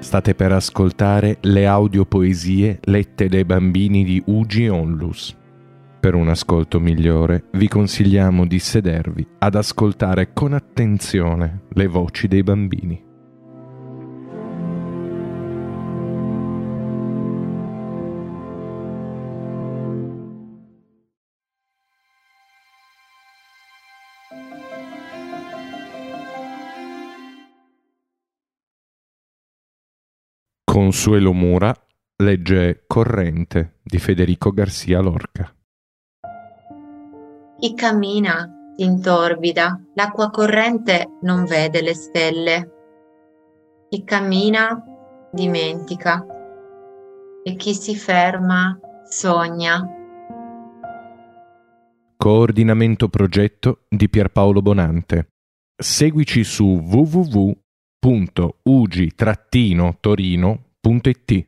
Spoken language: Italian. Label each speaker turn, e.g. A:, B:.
A: State per ascoltare le audiopoesie lette dai bambini di Ugi Onlus. Per un ascolto migliore vi consigliamo di sedervi ad ascoltare con attenzione le voci dei bambini. Consuelo Mura legge Corrente di Federico Garcia Lorca.
B: Chi cammina si intorbida, l'acqua corrente non vede le stelle. Chi cammina dimentica e chi si ferma sogna.
A: Coordinamento progetto di Pierpaolo Bonante. Seguici su www www.ugi-torino.it